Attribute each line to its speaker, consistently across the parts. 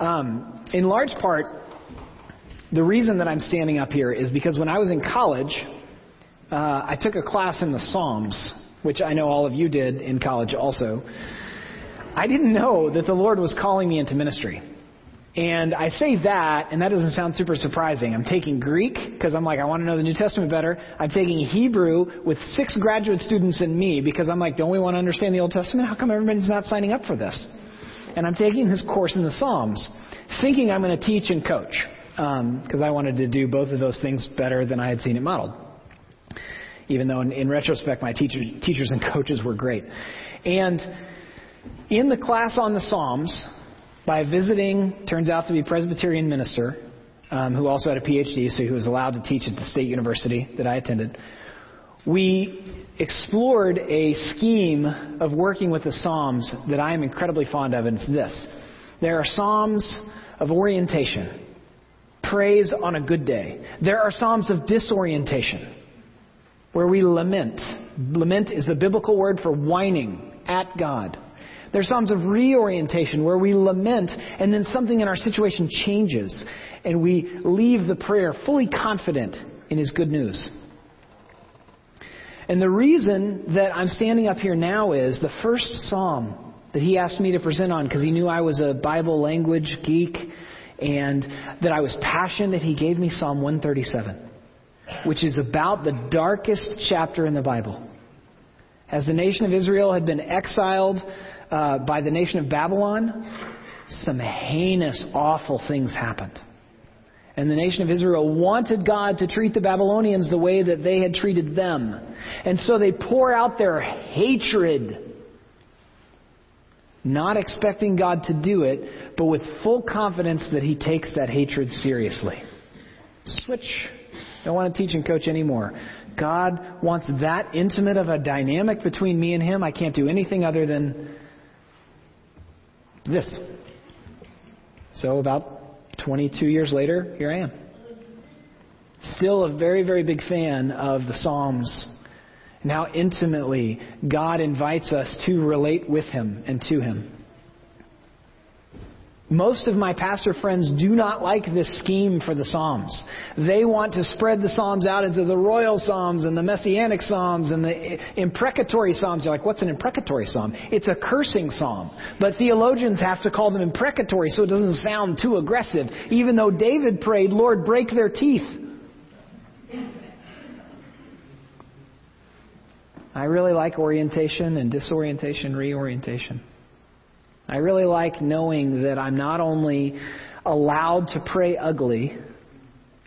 Speaker 1: Um, in large part, the reason that I'm standing up here is because when I was in college, uh, I took a class in the Psalms, which I know all of you did in college also. I didn't know that the Lord was calling me into ministry. And I say that, and that doesn't sound super surprising. I'm taking Greek, because I'm like, I want to know the New Testament better. I'm taking Hebrew with six graduate students and me, because I'm like, don't we want to understand the Old Testament? How come everybody's not signing up for this? And I'm taking this course in the Psalms, thinking I'm going to teach and coach, because um, I wanted to do both of those things better than I had seen it modeled. Even though in, in retrospect, my teacher, teachers and coaches were great. And in the class on the Psalms, by visiting, turns out to be Presbyterian minister, um, who also had a PhD, so he was allowed to teach at the state university that I attended. We explored a scheme of working with the Psalms that I am incredibly fond of, and it's this. There are Psalms of orientation, praise on a good day. There are Psalms of disorientation, where we lament. Lament is the biblical word for whining at God. There's Psalms of reorientation where we lament and then something in our situation changes and we leave the prayer fully confident in His good news. And the reason that I'm standing up here now is the first Psalm that He asked me to present on because He knew I was a Bible language geek and that I was passionate. That he gave me Psalm 137, which is about the darkest chapter in the Bible. As the nation of Israel had been exiled uh, by the nation of Babylon, some heinous, awful things happened. And the nation of Israel wanted God to treat the Babylonians the way that they had treated them. And so they pour out their hatred, not expecting God to do it, but with full confidence that He takes that hatred seriously. Switch. Don't want to teach and coach anymore. God wants that intimate of a dynamic between me and Him. I can't do anything other than this. So about 22 years later, here I am. Still a very, very big fan of the Psalms and how intimately God invites us to relate with Him and to Him. Most of my pastor friends do not like this scheme for the Psalms. They want to spread the Psalms out into the royal Psalms and the messianic Psalms and the imprecatory Psalms. You're like, what's an imprecatory Psalm? It's a cursing Psalm. But theologians have to call them imprecatory so it doesn't sound too aggressive, even though David prayed, Lord, break their teeth. I really like orientation and disorientation, reorientation. I really like knowing that I'm not only allowed to pray ugly,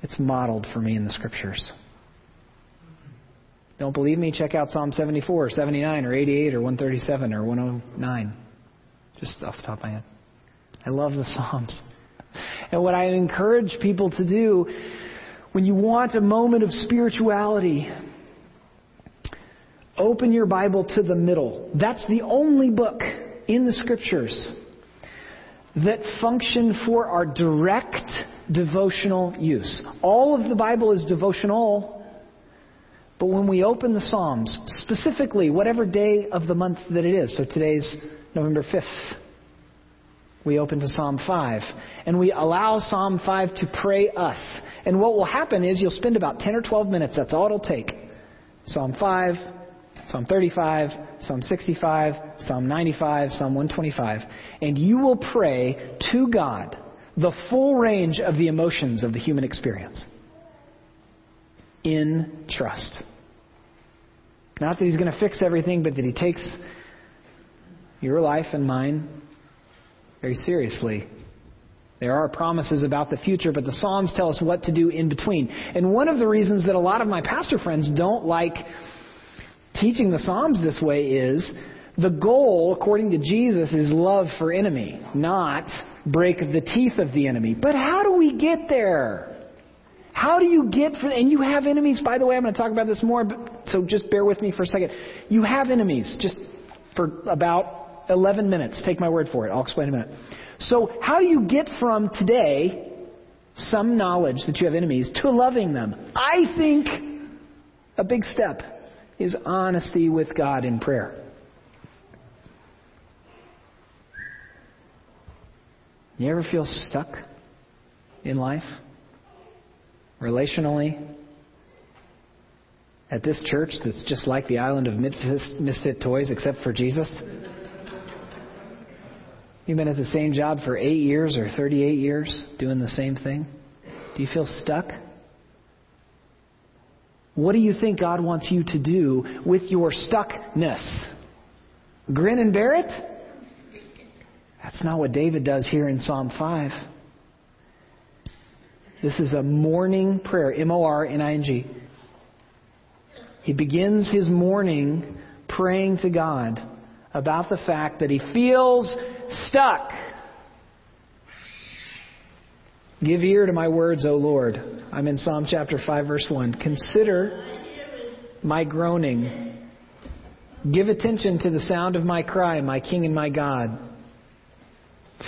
Speaker 1: it's modeled for me in the scriptures. Don't believe me? Check out Psalm 74, or 79, or 88, or 137, or 109. Just off the top of my head. I love the Psalms. And what I encourage people to do when you want a moment of spirituality, open your Bible to the middle. That's the only book in the scriptures that function for our direct devotional use. All of the Bible is devotional, but when we open the Psalms, specifically whatever day of the month that it is, so today's November 5th, we open to Psalm 5. And we allow Psalm 5 to pray us. And what will happen is you'll spend about 10 or 12 minutes, that's all it'll take. Psalm 5, Psalm 35, Psalm 65, Psalm 95, Psalm 125, and you will pray to God the full range of the emotions of the human experience in trust. Not that He's going to fix everything, but that He takes your life and mine very seriously. There are promises about the future, but the Psalms tell us what to do in between. And one of the reasons that a lot of my pastor friends don't like teaching the Psalms this way is the goal, according to Jesus, is love for enemy, not break the teeth of the enemy. But how do we get there? How do you get from, and you have enemies, by the way, I'm going to talk about this more, but, so just bear with me for a second. You have enemies, just for about 11 minutes. Take my word for it. I'll explain in a minute. So how do you get from today, some knowledge that you have enemies, to loving them? I think a big step is honesty with God in prayer. You ever feel stuck in life? Relationally? At this church that's just like the island of misfit toys except for Jesus? You've been at the same job for eight years or 38 years doing the same thing? Do you feel stuck? What do you think God wants you to do with your stuckness? Grin and bear it? That's not what David does here in Psalm 5. This is a morning prayer, M O R N I N G. He begins his morning praying to God about the fact that he feels stuck. Give ear to my words, O Lord. I'm in Psalm chapter 5, verse 1. Consider my groaning. Give attention to the sound of my cry, my King and my God.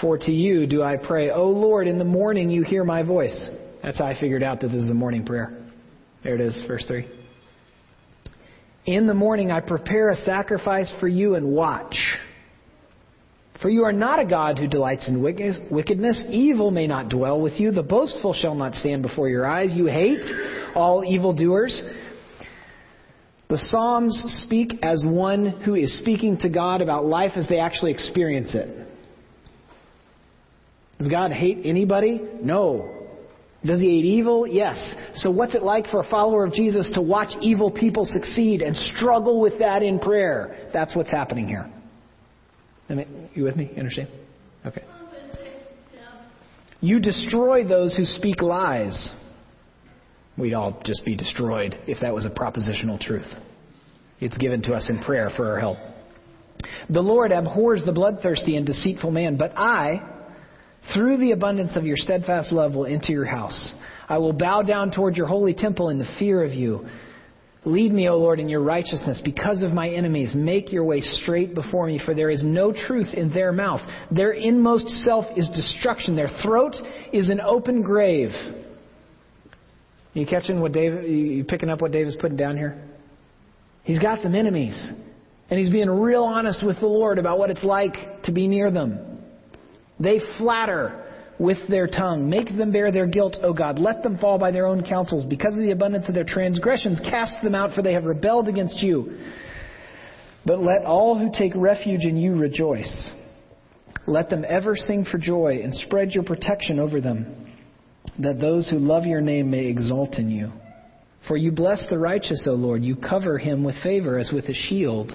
Speaker 1: For to you do I pray, O Lord, in the morning you hear my voice. That's how I figured out that this is a morning prayer. There it is, verse 3. In the morning I prepare a sacrifice for you and watch. For you are not a God who delights in wickedness. Evil may not dwell with you. The boastful shall not stand before your eyes. You hate all evildoers. The Psalms speak as one who is speaking to God about life as they actually experience it. Does God hate anybody? No. Does he hate evil? Yes. So what's it like for a follower of Jesus to watch evil people succeed and struggle with that in prayer? That's what's happening here. You with me? You understand? Okay. You destroy those who speak lies. We'd all just be destroyed if that was a propositional truth. It's given to us in prayer for our help. The Lord abhors the bloodthirsty and deceitful man, but I, through the abundance of your steadfast love, will enter your house. I will bow down toward your holy temple in the fear of you. Lead me, O Lord, in your righteousness because of my enemies. Make your way straight before me, for there is no truth in their mouth. Their inmost self is destruction. Their throat is an open grave. Are You catching what David, you picking up what David's putting down here? He's got some enemies. And he's being real honest with the Lord about what it's like to be near them. They flatter with their tongue. Make them bear their guilt, O God. Let them fall by their own counsels. Because of the abundance of their transgressions, cast them out, for they have rebelled against you. But let all who take refuge in you rejoice. Let them ever sing for joy and spread your protection over them, that those who love your name may exult in you. For you bless the righteous, O Lord. You cover him with favor as with a shield.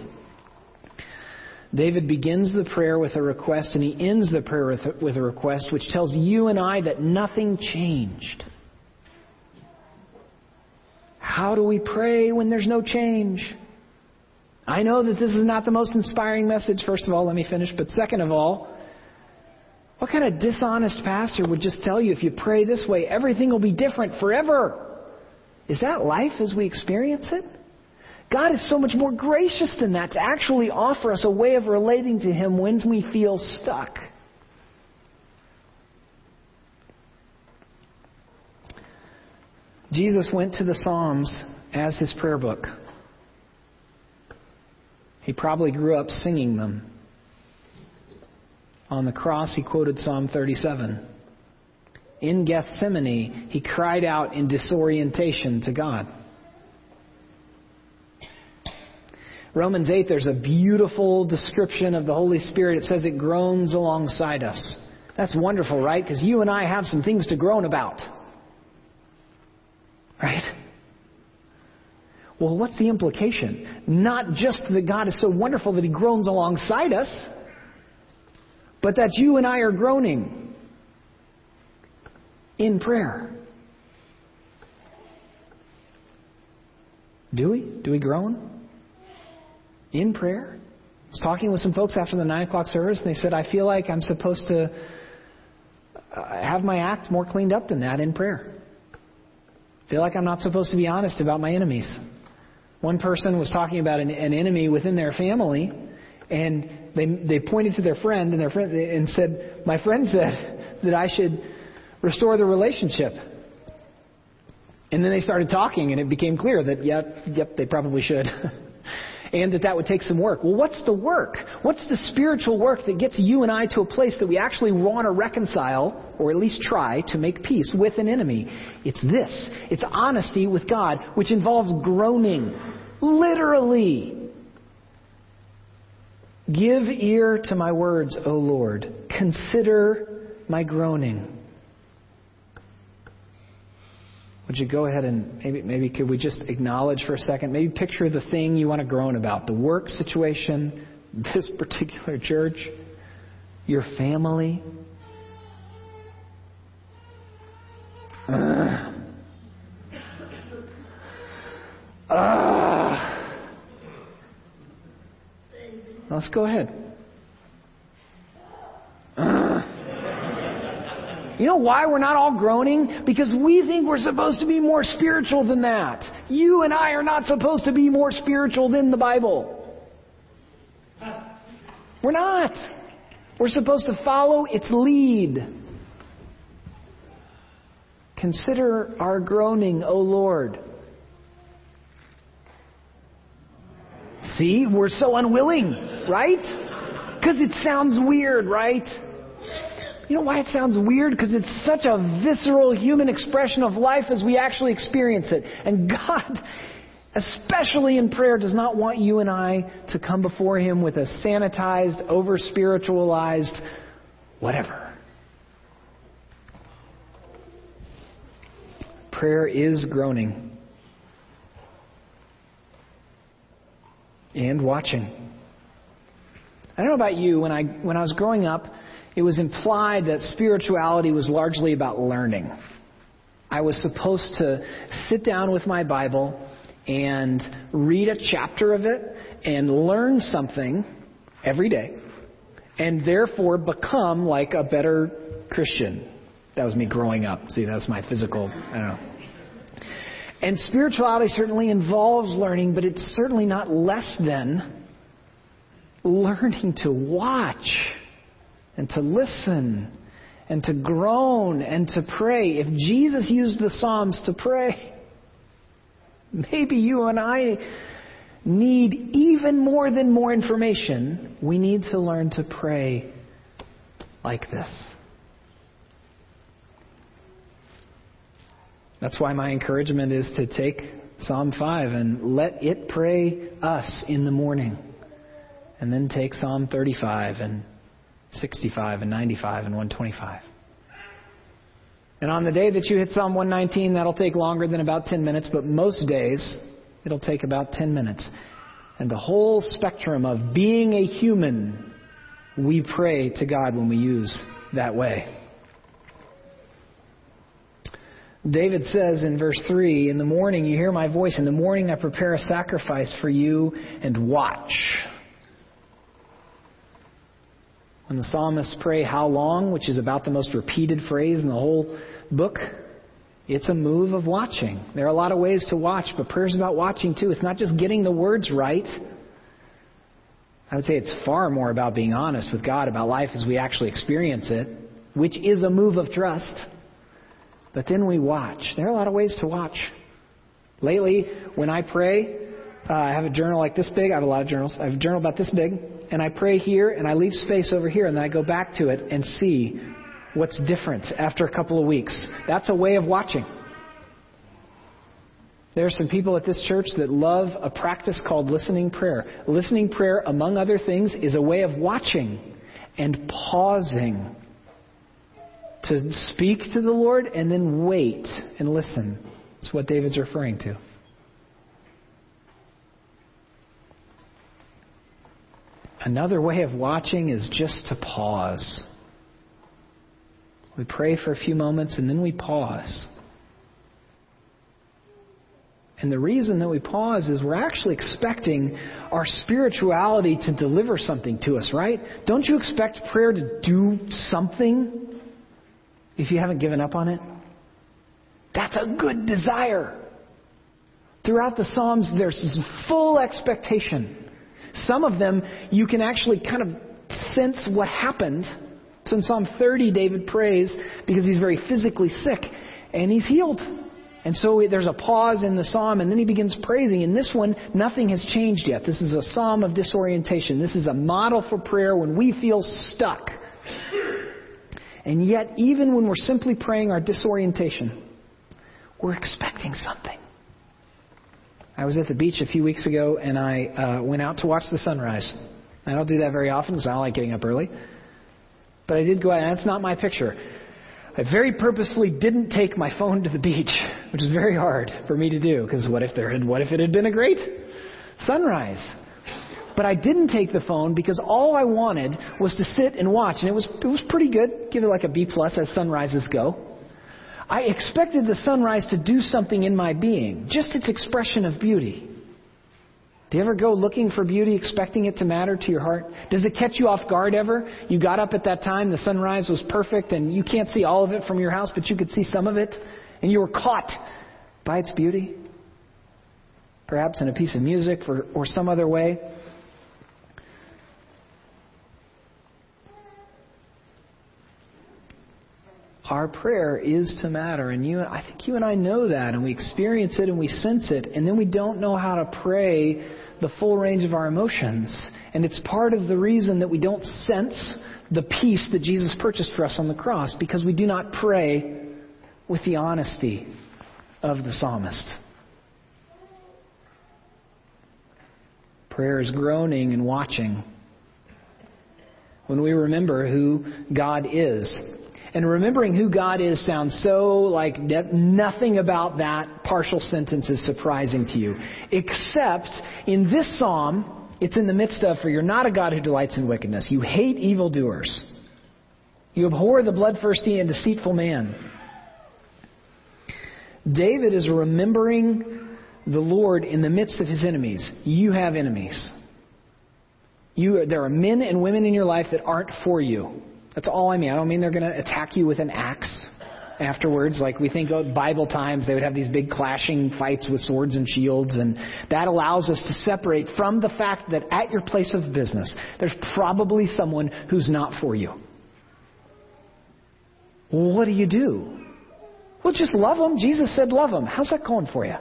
Speaker 1: David begins the prayer with a request and he ends the prayer with a, with a request which tells you and I that nothing changed. How do we pray when there's no change? I know that this is not the most inspiring message, first of all, let me finish, but second of all, what kind of dishonest pastor would just tell you if you pray this way, everything will be different forever? Is that life as we experience it? God is so much more gracious than that to actually offer us a way of relating to Him when we feel stuck. Jesus went to the Psalms as his prayer book. He probably grew up singing them. On the cross, he quoted Psalm 37. In Gethsemane, he cried out in disorientation to God. Romans 8, there's a beautiful description of the Holy Spirit. It says it groans alongside us. That's wonderful, right? Because you and I have some things to groan about. Right? Well, what's the implication? Not just that God is so wonderful that He groans alongside us, but that you and I are groaning in prayer. Do we? Do we groan? In prayer. I was talking with some folks after the 9 o'clock service, and they said, I feel like I'm supposed to uh, have my act more cleaned up than that in prayer. I feel like I'm not supposed to be honest about my enemies. One person was talking about an, an enemy within their family, and they, they pointed to their friend, and their friend and said, "My friend said that I should restore the relationship." And then they started talking, and it became clear that, yep, yep, they probably should. and that that would take some work. Well, what's the work? What's the spiritual work that gets you and I to a place that we actually want to reconcile, or at least try to make peace with an enemy? It's this. It's honesty with God, which involves groaning. Literally. Give ear to my words, O Lord. Consider my groaning. Would you go ahead and maybe, maybe could we just acknowledge for a second? Maybe picture the thing you want to groan about the work situation, this particular church, your family. Uh, let's go ahead. You know why we're not all groaning? Because we think we're supposed to be more spiritual than that. You and I are not supposed to be more spiritual than the Bible. We're not. We're supposed to follow its lead. Consider our groaning, O Lord. See, we're so unwilling, right? Because it sounds weird, right? You know why it sounds weird? Because it's such a visceral human expression of life as we actually experience it. And God, especially in prayer, does not want you and I to come before Him with a sanitized, over spiritualized whatever. Prayer is groaning and watching. I don't know about you, when I, when I was growing up, it was implied that spirituality was largely about learning. I was supposed to sit down with my Bible and read a chapter of it and learn something every day and therefore become like a better Christian. That was me growing up. See, that's my physical, I don't know. And spirituality certainly involves learning, but it's certainly not less than learning to watch and to listen and to groan and to pray. If Jesus used the Psalms to pray, maybe you and I need even more than more information. We need to learn to pray like this. That's why my encouragement is to take Psalm 5 and let it pray us in the morning. And then take Psalm 35 and 65 and 95 and 125. And on the day that you hit Psalm 119, that'll take longer than about 10 minutes, but most days it'll take about 10 minutes. And the whole spectrum of being a human, we pray to God when we use that way. David says in verse 3 In the morning you hear my voice. In the morning I prepare a sacrifice for you and watch. When the psalmists pray, How long, which is about the most repeated phrase in the whole book, it's a move of watching. There are a lot of ways to watch, but prayer is about watching too. It's not just getting the words right. I would say it's far more about being honest with God about life as we actually experience it, which is a move of trust. But then we watch. There are a lot of ways to watch. Lately, when I pray, uh, I have a journal like this big. I have a lot of journals. I have a journal about this big and I pray here and I leave space over here and then I go back to it and see what's different after a couple of weeks. That's a way of watching. There are some people at this church that love a practice called listening prayer. Listening prayer, among other things, is a way of watching and pausing to speak to the Lord and then wait and listen. That's what David's referring to. Another way of watching is just to pause. We pray for a few moments and then we pause. And the reason that we pause is we're actually expecting our spirituality to deliver something to us, right? Don't you expect prayer to do something if you haven't given up on it? That's a good desire. Throughout the Psalms, there's this full expectation some of them, you can actually kind of sense what happened. So in Psalm 30, David prays because he's very physically sick, and he's healed. And so there's a pause in the psalm, and then he begins praising. In this one, nothing has changed yet. This is a psalm of disorientation. This is a model for prayer when we feel stuck. And yet, even when we're simply praying our disorientation, we're expecting something. I was at the beach a few weeks ago, and I uh, went out to watch the sunrise. I don't do that very often because I don't like getting up early. But I did go out, and that's not my picture. I very purposefully didn't take my phone to the beach, which is very hard for me to do because what if there had, what if it had been a great sunrise? But I didn't take the phone because all I wanted was to sit and watch, and it was it was pretty good. Give it like a B plus as sunrises go. I expected the sunrise to do something in my being, just its expression of beauty. Do you ever go looking for beauty, expecting it to matter to your heart? Does it catch you off guard ever? You got up at that time, the sunrise was perfect, and you can't see all of it from your house, but you could see some of it, and you were caught by its beauty? Perhaps in a piece of music or, or some other way. Our prayer is to matter, and you, I think you and I know that, and we experience it and we sense it, and then we don't know how to pray the full range of our emotions. And it's part of the reason that we don't sense the peace that Jesus purchased for us on the cross because we do not pray with the honesty of the psalmist. Prayer is groaning and watching. When we remember who God is, and remembering who God is sounds so like nothing about that partial sentence is surprising to you. Except in this psalm, it's in the midst of, for you're not a God who delights in wickedness. You hate evildoers. You abhor the bloodthirsty and deceitful man. David is remembering the Lord in the midst of his enemies. You have enemies. You, there are men and women in your life that aren't for you. That's all I mean. I don't mean they're going to attack you with an axe afterwards. Like we think of Bible times, they would have these big clashing fights with swords and shields, and that allows us to separate from the fact that at your place of business, there's probably someone who's not for you. What do you do? Well, just love them. Jesus said love them. How's that going for you?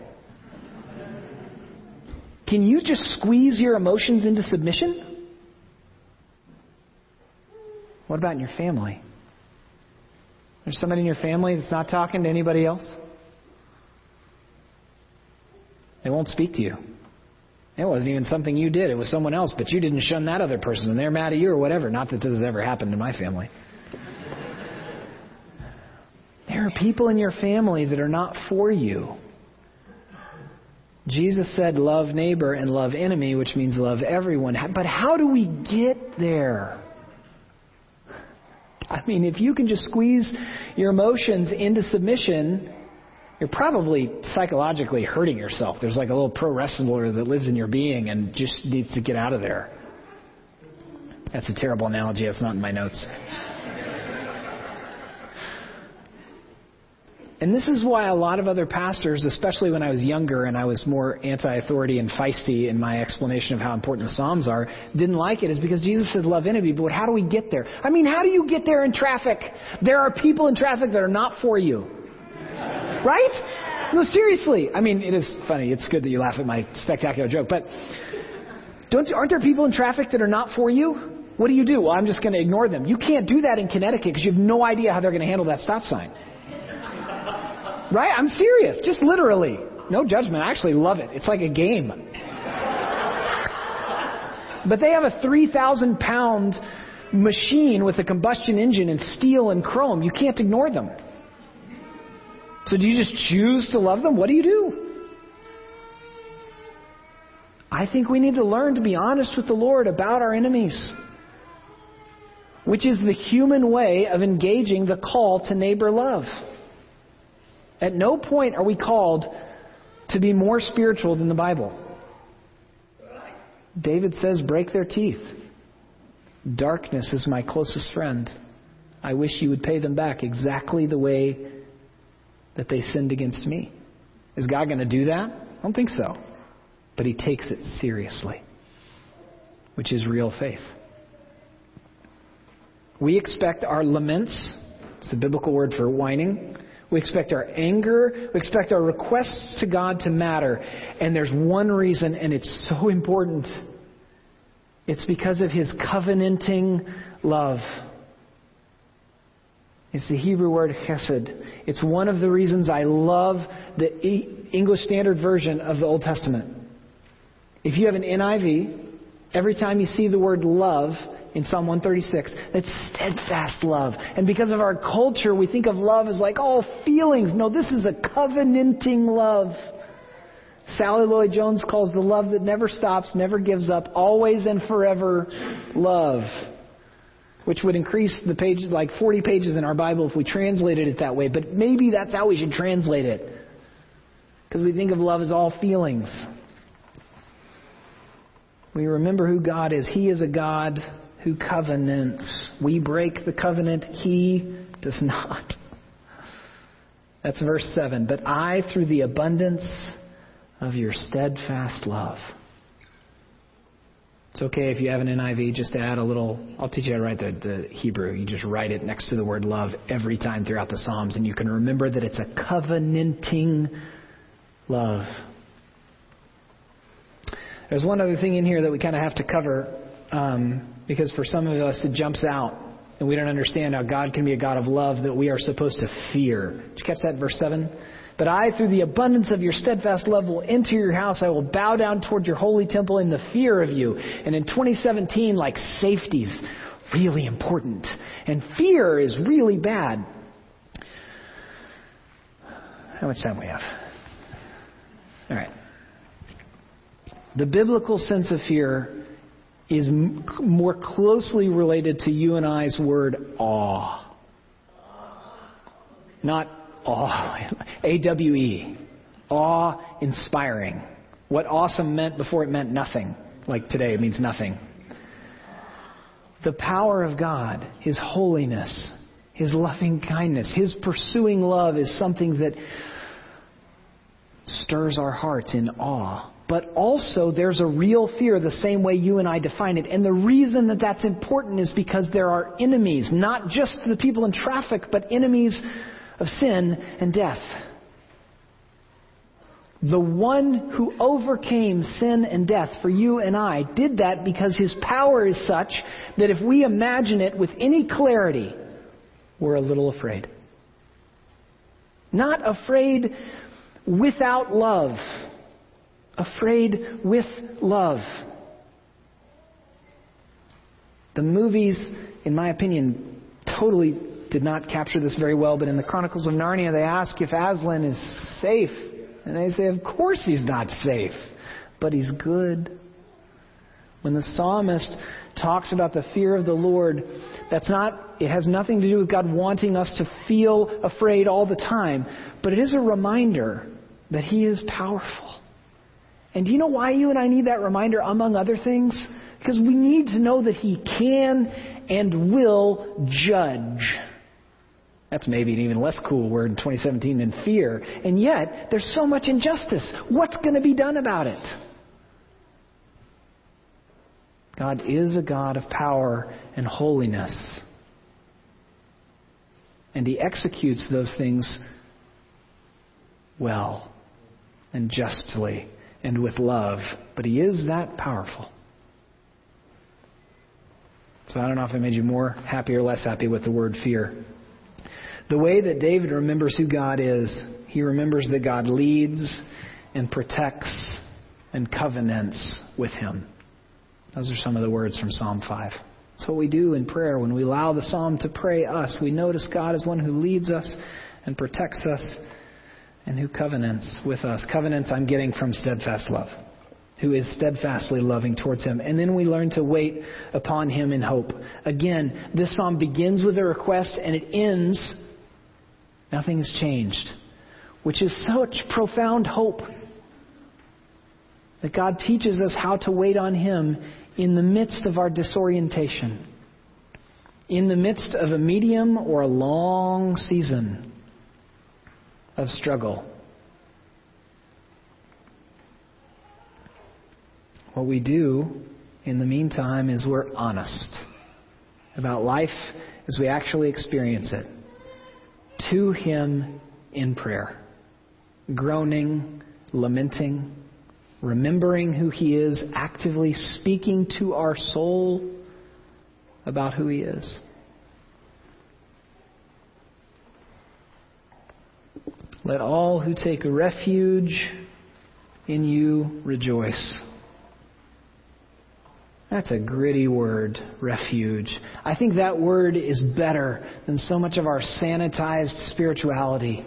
Speaker 1: Can you just squeeze your emotions into submission? What about in your family? There's somebody in your family that's not talking to anybody else? They won't speak to you. It wasn't even something you did. It was someone else, but you didn't shun that other person and they're mad at you or whatever. Not that this has ever happened in my family. There are people in your family that are not for you. Jesus said, love neighbor and love enemy, which means love everyone. But how do we get there? I mean, if you can just squeeze your emotions into submission, you're probably psychologically hurting yourself. There's like a little pro wrestler that lives in your being and just needs to get out of there. That's a terrible analogy. That's not in my notes. And this is why a lot of other pastors, especially when I was younger and I was more anti authority and feisty in my explanation of how important the Psalms are, didn't like it, is because Jesus said, Love enemy, but how do we get there? I mean, how do you get there in traffic? There are people in traffic that are not for you. Right? No, seriously. I mean, it is funny. It's good that you laugh at my spectacular joke, but don't, aren't there people in traffic that are not for you? What do you do? Well, I'm just going to ignore them. You can't do that in Connecticut because you have no idea how they're going to handle that stop sign. Right? I'm serious. Just literally. No judgment. I actually love it. It's like a game. But they have a 3,000 pound machine with a combustion engine and steel and chrome. You can't ignore them. So do you just choose to love them? What do you do? I think we need to learn to be honest with the Lord about our enemies, which is the human way of engaging the call to neighbor love. At no point are we called to be more spiritual than the Bible. David says, break their teeth. Darkness is my closest friend. I wish you would pay them back exactly the way that they sinned against me. Is God going to do that? I don't think so. But he takes it seriously, which is real faith. We expect our laments, it's a biblical word for whining, We expect our anger. We expect our requests to God to matter. And there's one reason, and it's so important. It's because of His covenanting love. It's the Hebrew word chesed. It's one of the reasons I love the English Standard Version of the Old Testament. If you have an NIV, every time you see the word love, in Psalm 136. That's steadfast love. And because of our culture, we think of love as like, oh, feelings. No, this is a covenanting love. Sally Lloyd Jones calls the love that never stops, never gives up, always and forever love. Which would increase the page, like 40 pages in our Bible if we translated it that way. But maybe that's how we should translate it. Because we think of love as all feelings. We remember who God is. He is a God who covenants. We break the covenant, he does not. That's verse 7. But I, through the abundance of your steadfast love. It's okay if you have an NIV, just add a little. I'll teach you how to write the, the Hebrew. You just write it next to the word love every time throughout the Psalms, and you can remember that it's a covenanting love. There's one other thing in here that we kind of have to cover. Um, because for some of us it jumps out and we don't understand how God can be a God of love that we are supposed to fear. Did you catch that verse 7? But I, through the abundance of your steadfast love, will enter your house. I will bow down toward your holy temple in the fear of you. And in 2017, like safety's really important. And fear is really bad. How much time we have? All right. The biblical sense of fear is more closely related to you and I's word awe. Not awe, A W E. Awe inspiring. What awesome meant before it meant nothing. Like today, it means nothing. The power of God, His holiness, His loving kindness, His pursuing love is something that stirs our hearts in awe but also there's a real fear the same way you and I define it. And the reason that that's important is because there are enemies, not just the people in traffic, but enemies of sin and death. The one who overcame sin and death for you and I did that because his power is such that if we imagine it with any clarity, we're a little afraid. Not afraid without love afraid with love. The movies, in my opinion, totally did not capture this very well, but in the Chronicles of Narnia, they ask if Aslan is safe. And they say, of course he's not safe, but he's good. When the psalmist talks about the fear of the Lord, that's not, it has nothing to do with God wanting us to feel afraid all the time, but it is a reminder that he is powerful. And do you know why you and I need that reminder, among other things? Because we need to know that He can and will judge. That's maybe an even less cool word in 2017 than fear. And yet, there's so much injustice. What's going to be done about it? God is a God of power and holiness. And He executes those things well and justly and with love, but He is that powerful. So I don't know if it made you more happy or less happy with the word fear. The way that David remembers who God is, he remembers that God leads and protects and covenants with him. Those are some of the words from Psalm 5. That's what we do in prayer. When we allow the psalm to pray us, we notice God as one who leads us and protects us and who covenants with us. Covenants I'm getting from steadfast love, who is steadfastly loving towards him. And then we learn to wait upon him in hope. Again, this psalm begins with a request and it ends, nothing has changed, which is such profound hope that God teaches us how to wait on him in the midst of our disorientation, in the midst of a medium or a long season of struggle. What we do in the meantime is we're honest about life as we actually experience it to Him in prayer, groaning, lamenting, remembering who He is, actively speaking to our soul about who He is. Let all who take refuge in you rejoice. That's a gritty word, refuge. I think that word is better than so much of our sanitized spirituality.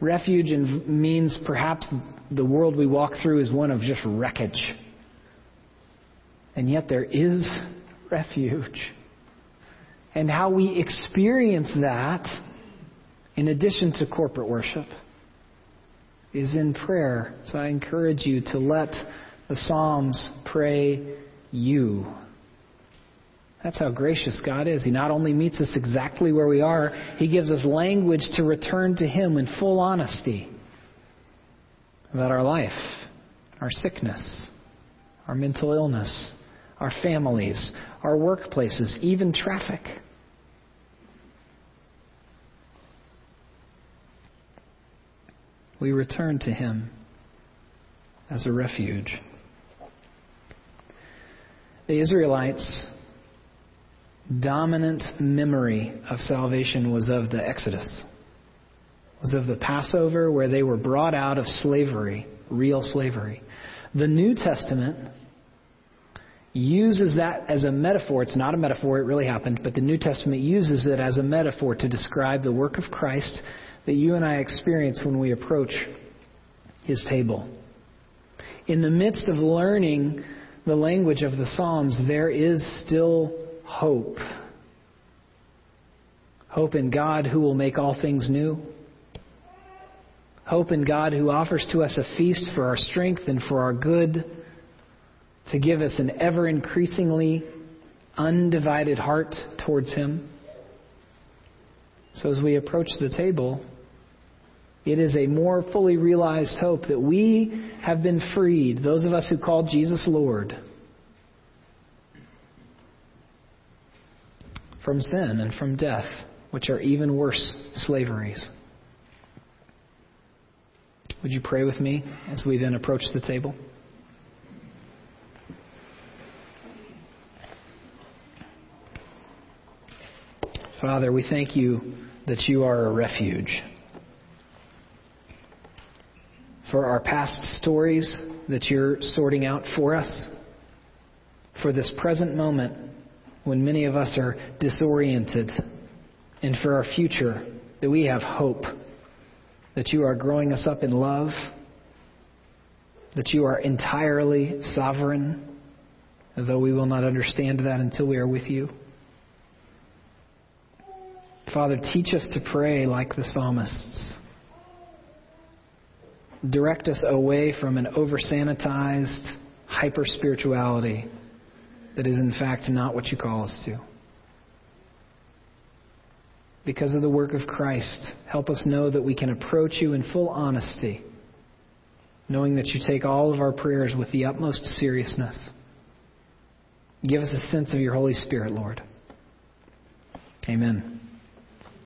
Speaker 1: Refuge means perhaps the world we walk through is one of just wreckage. And yet there is refuge. And how we experience that in addition to corporate worship, is in prayer. So I encourage you to let the Psalms pray you. That's how gracious God is. He not only meets us exactly where we are, He gives us language to return to Him in full honesty about our life, our sickness, our mental illness, our families, our workplaces, even traffic. We return to Him as a refuge. The Israelites' dominant memory of salvation was of the Exodus, was of the Passover where they were brought out of slavery, real slavery. The New Testament uses that as a metaphor. It's not a metaphor, it really happened, but the New Testament uses it as a metaphor to describe the work of Christ that you and I experience when we approach His table. In the midst of learning the language of the Psalms, there is still hope. Hope in God who will make all things new. Hope in God who offers to us a feast for our strength and for our good, to give us an ever increasingly undivided heart towards Him. So as we approach the table, it is a more fully realized hope that we have been freed, those of us who call Jesus Lord, from sin and from death, which are even worse slaveries. Would you pray with me as we then approach the table? Father, we thank you that you are a refuge for our past stories that you're sorting out for us, for this present moment when many of us are disoriented, and for our future that we have hope, that you are growing us up in love, that you are entirely sovereign, though we will not understand that until we are with you. Father, teach us to pray like the psalmists direct us away from an over sanitized hyper spirituality that is, in fact, not what you call us to. Because of the work of Christ, help us know that we can approach you in full honesty, knowing that you take all of our prayers with the utmost seriousness. Give us a sense of your Holy Spirit, Lord. Amen.